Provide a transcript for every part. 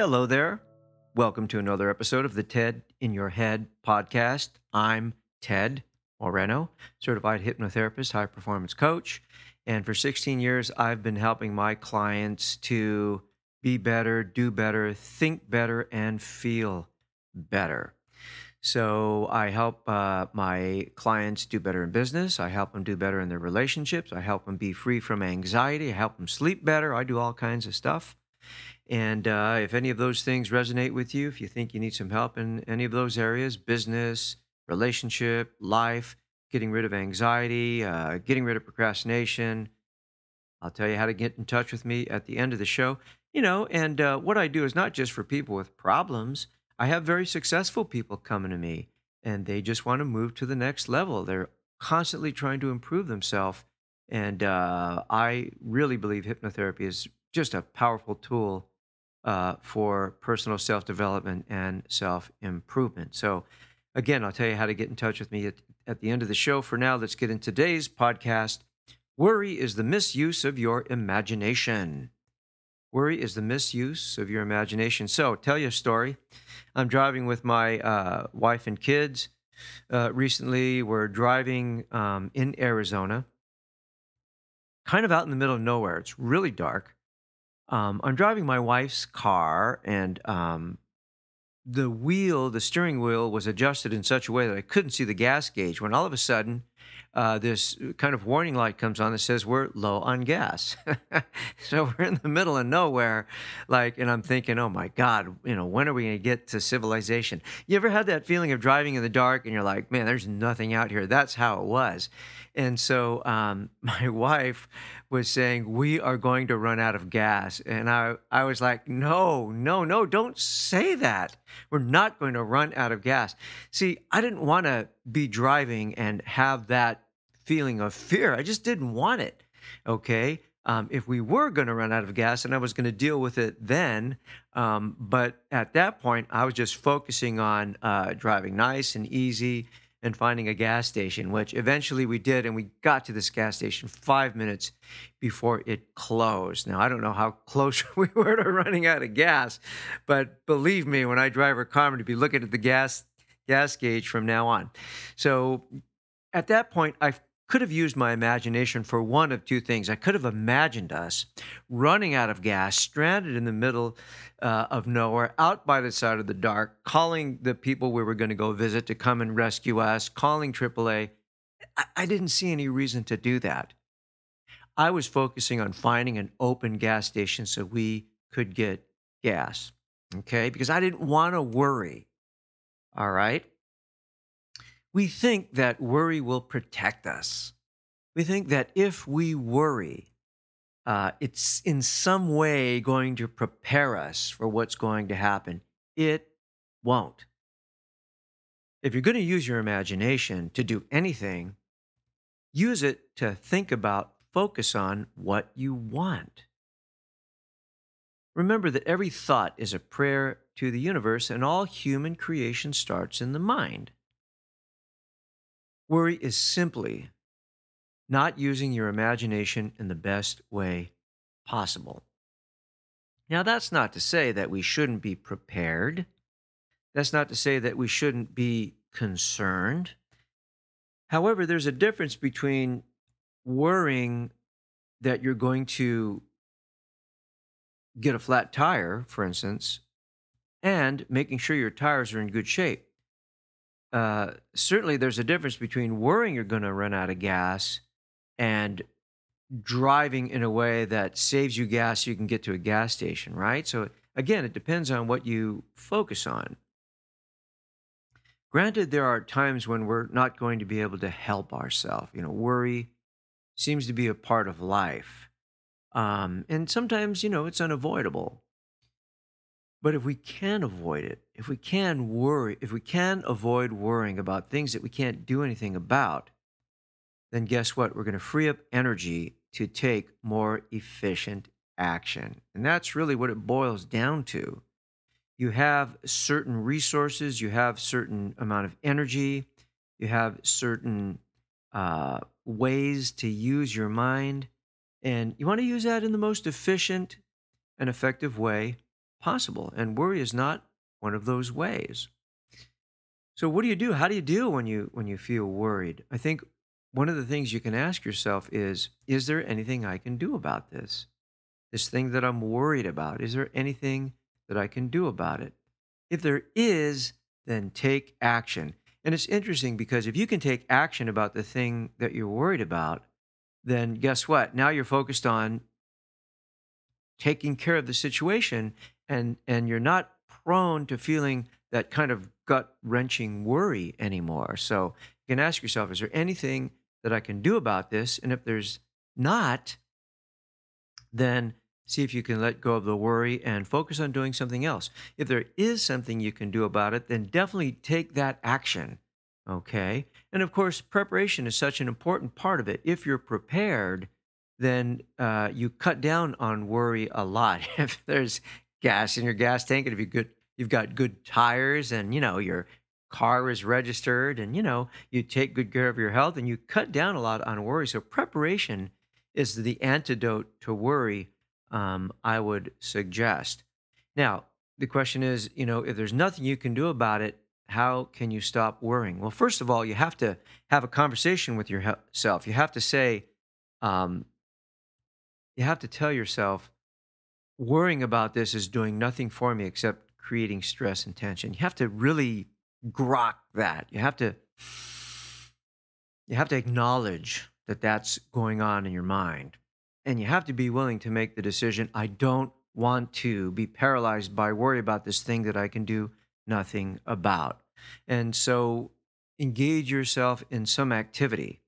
Hello there. Welcome to another episode of the TED in Your Head podcast. I'm Ted Moreno, certified hypnotherapist, high performance coach. And for 16 years, I've been helping my clients to be better, do better, think better, and feel better. So I help uh, my clients do better in business. I help them do better in their relationships. I help them be free from anxiety. I help them sleep better. I do all kinds of stuff. And uh, if any of those things resonate with you, if you think you need some help in any of those areas business, relationship, life, getting rid of anxiety, uh, getting rid of procrastination I'll tell you how to get in touch with me at the end of the show. You know, and uh, what I do is not just for people with problems. I have very successful people coming to me and they just want to move to the next level. They're constantly trying to improve themselves. And uh, I really believe hypnotherapy is just a powerful tool uh, for personal self development and self improvement. So, again, I'll tell you how to get in touch with me at, at the end of the show. For now, let's get in today's podcast. Worry is the misuse of your imagination. Worry is the misuse of your imagination. So, tell you a story. I'm driving with my uh, wife and kids. Uh, recently, we're driving um, in Arizona, kind of out in the middle of nowhere. It's really dark. Um, I'm driving my wife's car, and um, the wheel, the steering wheel, was adjusted in such a way that I couldn't see the gas gauge. When all of a sudden, uh, this kind of warning light comes on that says we're low on gas. so we're in the middle of nowhere, like, and I'm thinking, oh my God, you know, when are we going to get to civilization? You ever had that feeling of driving in the dark and you're like, man, there's nothing out here? That's how it was. And so um, my wife was saying, we are going to run out of gas. And I, I was like, no, no, no, don't say that. We're not going to run out of gas. See, I didn't want to be driving and have that feeling of fear. I just didn't want it. Okay. Um, if we were going to run out of gas and I was going to deal with it then. Um, but at that point, I was just focusing on uh, driving nice and easy and finding a gas station, which eventually we did. And we got to this gas station five minutes before it closed. Now, I don't know how close we were to running out of gas, but believe me, when I drive a car, to be looking at the gas gas gauge from now on. So at that point, I could have used my imagination for one of two things. I could have imagined us running out of gas, stranded in the middle uh, of nowhere, out by the side of the dark, calling the people we were going to go visit to come and rescue us, calling AAA. I, I didn't see any reason to do that. I was focusing on finding an open gas station so we could get gas, okay? Because I didn't want to worry, all right? We think that worry will protect us. We think that if we worry, uh, it's in some way going to prepare us for what's going to happen. It won't. If you're going to use your imagination to do anything, use it to think about, focus on what you want. Remember that every thought is a prayer to the universe, and all human creation starts in the mind. Worry is simply not using your imagination in the best way possible. Now, that's not to say that we shouldn't be prepared. That's not to say that we shouldn't be concerned. However, there's a difference between worrying that you're going to get a flat tire, for instance, and making sure your tires are in good shape uh, certainly there's a difference between worrying you're going to run out of gas and driving in a way that saves you gas so you can get to a gas station, right? So again, it depends on what you focus on. Granted, there are times when we're not going to be able to help ourselves. You know, worry seems to be a part of life. Um, and sometimes, you know, it's unavoidable. But if we can avoid it, if we can worry, if we can avoid worrying about things that we can't do anything about, then guess what? We're going to free up energy to take more efficient action. And that's really what it boils down to. You have certain resources, you have certain amount of energy, you have certain uh, ways to use your mind, and you want to use that in the most efficient and effective way possible. And worry is not one of those ways. So what do you do? How do you deal when you when you feel worried? I think one of the things you can ask yourself is is there anything I can do about this? This thing that I'm worried about, is there anything that I can do about it? If there is, then take action. And it's interesting because if you can take action about the thing that you're worried about, then guess what? Now you're focused on taking care of the situation and and you're not prone to feeling that kind of gut wrenching worry anymore. So you can ask yourself, is there anything that I can do about this? And if there's not, then see if you can let go of the worry and focus on doing something else. If there is something you can do about it, then definitely take that action. Okay. And of course, preparation is such an important part of it. If you're prepared, then uh, you cut down on worry a lot. if there's gas in your gas tank, and if you good, you've got good tires, and you know your car is registered, and you know you take good care of your health, and you cut down a lot on worry. So preparation is the antidote to worry. Um, I would suggest. Now the question is, you know, if there's nothing you can do about it, how can you stop worrying? Well, first of all, you have to have a conversation with yourself. You have to say, um, you have to tell yourself, worrying about this is doing nothing for me except creating stress and tension. You have to really grok that. You have to you have to acknowledge that that's going on in your mind. And you have to be willing to make the decision I don't want to be paralyzed by worry about this thing that I can do nothing about. And so engage yourself in some activity.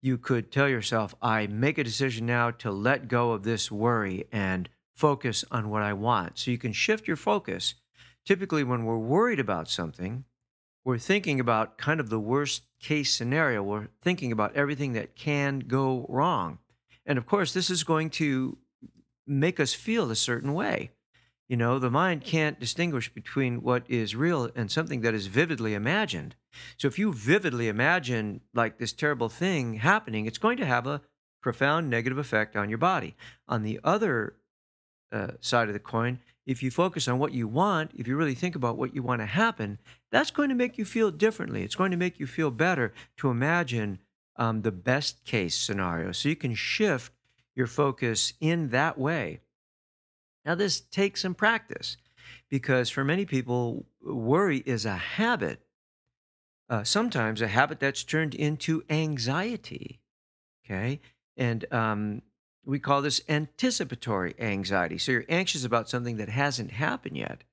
You could tell yourself, I make a decision now to let go of this worry and focus on what I want. So you can shift your focus. Typically, when we're worried about something, we're thinking about kind of the worst case scenario. We're thinking about everything that can go wrong. And of course, this is going to make us feel a certain way. You know, the mind can't distinguish between what is real and something that is vividly imagined. So if you vividly imagine like this terrible thing happening, it's going to have a profound negative effect on your body. On the other uh, side of the coin, if you focus on what you want, if you really think about what you want to happen, that's going to make you feel differently. It's going to make you feel better to imagine um, the best case scenario. So you can shift your focus in that way. Now, this takes some practice because for many people, worry is a habit. Uh, sometimes a habit that's turned into anxiety. Okay. And um, we call this anticipatory anxiety. So you're anxious about something that hasn't happened yet.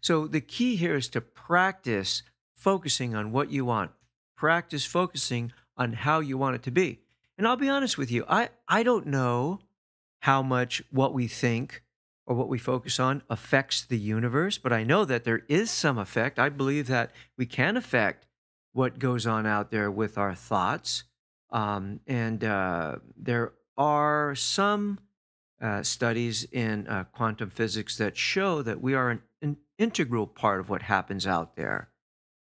So the key here is to practice focusing on what you want, practice focusing on how you want it to be. And I'll be honest with you, I, I don't know how much what we think or what we focus on affects the universe, but I know that there is some effect. I believe that we can affect what goes on out there with our thoughts. Um, and uh, there are some uh, studies in uh, quantum physics that show that we are an, an, integral part of what happens out there,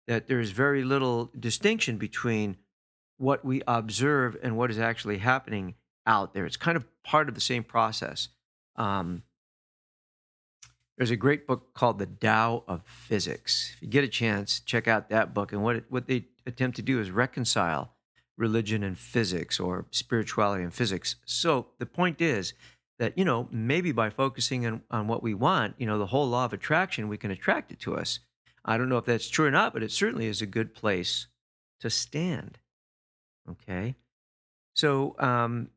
that there's very little distinction between what we observe and what is actually happening out there. It's kind of part of the same process. Um, there's a great book called The Tao of Physics. If you get a chance, check out that book. And what, it, what they attempt to do is reconcile religion and physics or spirituality and physics. So the point is that, you know, maybe by focusing on, on what we want, you know, the whole law of attraction, we can attract it to us. I don't know if that's true or not, but it certainly is a good place to stand. Okay. So, um,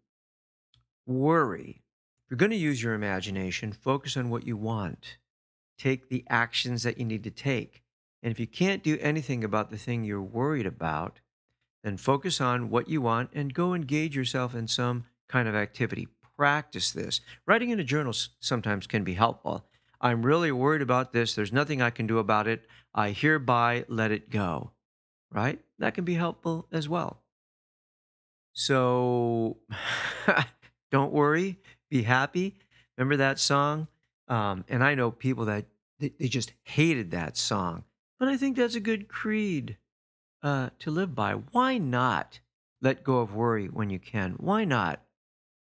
worry. If you're going to use your imagination, focus on what you want. Take the actions that you need to take. And if you can't do anything about the thing you're worried about, then focus on what you want and go engage yourself in some kind of activity. practice this. Writing in a journal sometimes can be helpful. I'm really worried about this. There's nothing I can do about it. I hereby let it go. Right? That can be helpful as well. So don't worry, be happy. Remember that song? Um, and I know people that they, they just hated that song, but I think that's a good creed uh, to live by. Why not let go of worry when you can? Why not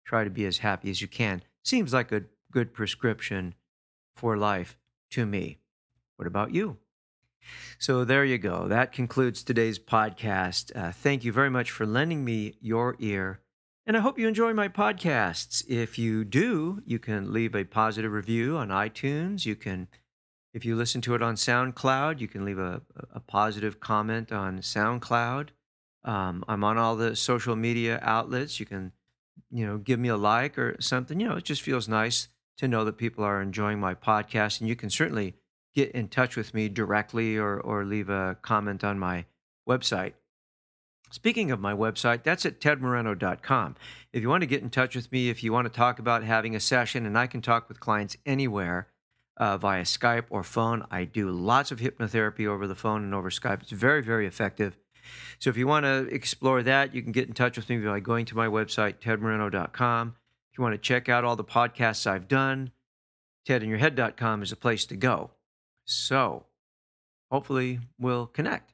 try to be as happy as you can? Seems like a good prescription for life to me. What about you? So there you go. That concludes today's podcast. Uh, thank you very much for lending me your ear. And I hope you enjoy my podcasts. If you do, you can leave a positive review on iTunes. You can, if you listen to it on SoundCloud, you can leave a, a positive comment on SoundCloud. Um, I'm on all the social media outlets. You can, you know, give me a like or something. You know, it just feels nice to know that people are enjoying my podcast. And you can certainly get in touch with me directly or, or leave a comment on my website. Speaking of my website, that's at tedmoreno.com. If you want to get in touch with me, if you want to talk about having a session, and I can talk with clients anywhere uh, via Skype or phone, I do lots of hypnotherapy over the phone and over Skype. It's very, very effective. So if you want to explore that, you can get in touch with me by going to my website, tedmoreno.com. If you want to check out all the podcasts I've done, tedinyourhead.com is a place to go. So hopefully we'll connect.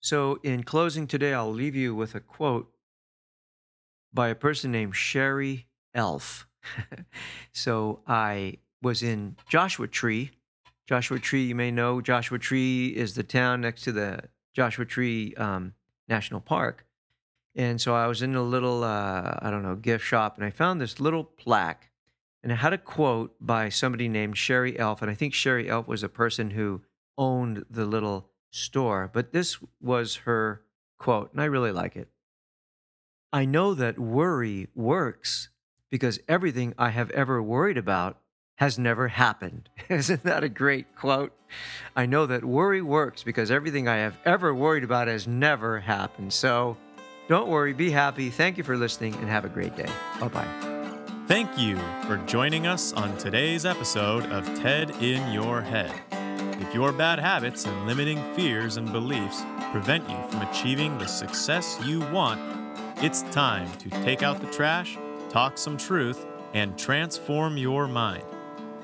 So, in closing today, I'll leave you with a quote by a person named Sherry Elf. so, I was in Joshua Tree. Joshua Tree, you may know, Joshua Tree is the town next to the Joshua Tree um, National Park. And so I was in a little, uh, I don't know, gift shop, and I found this little plaque. And it had a quote by somebody named Sherry Elf. And I think Sherry Elf was a person who owned the little store, but this was her quote, and I really like it. I know that worry works because everything I have ever worried about has never happened. Isn't that a great quote? I know that worry works because everything I have ever worried about has never happened. So don't worry, be happy. Thank you for listening and have a great day. Bye bye. Thank you for joining us on today's episode of TED in Your Head. If your bad habits and limiting fears and beliefs prevent you from achieving the success you want, it's time to take out the trash, talk some truth, and transform your mind.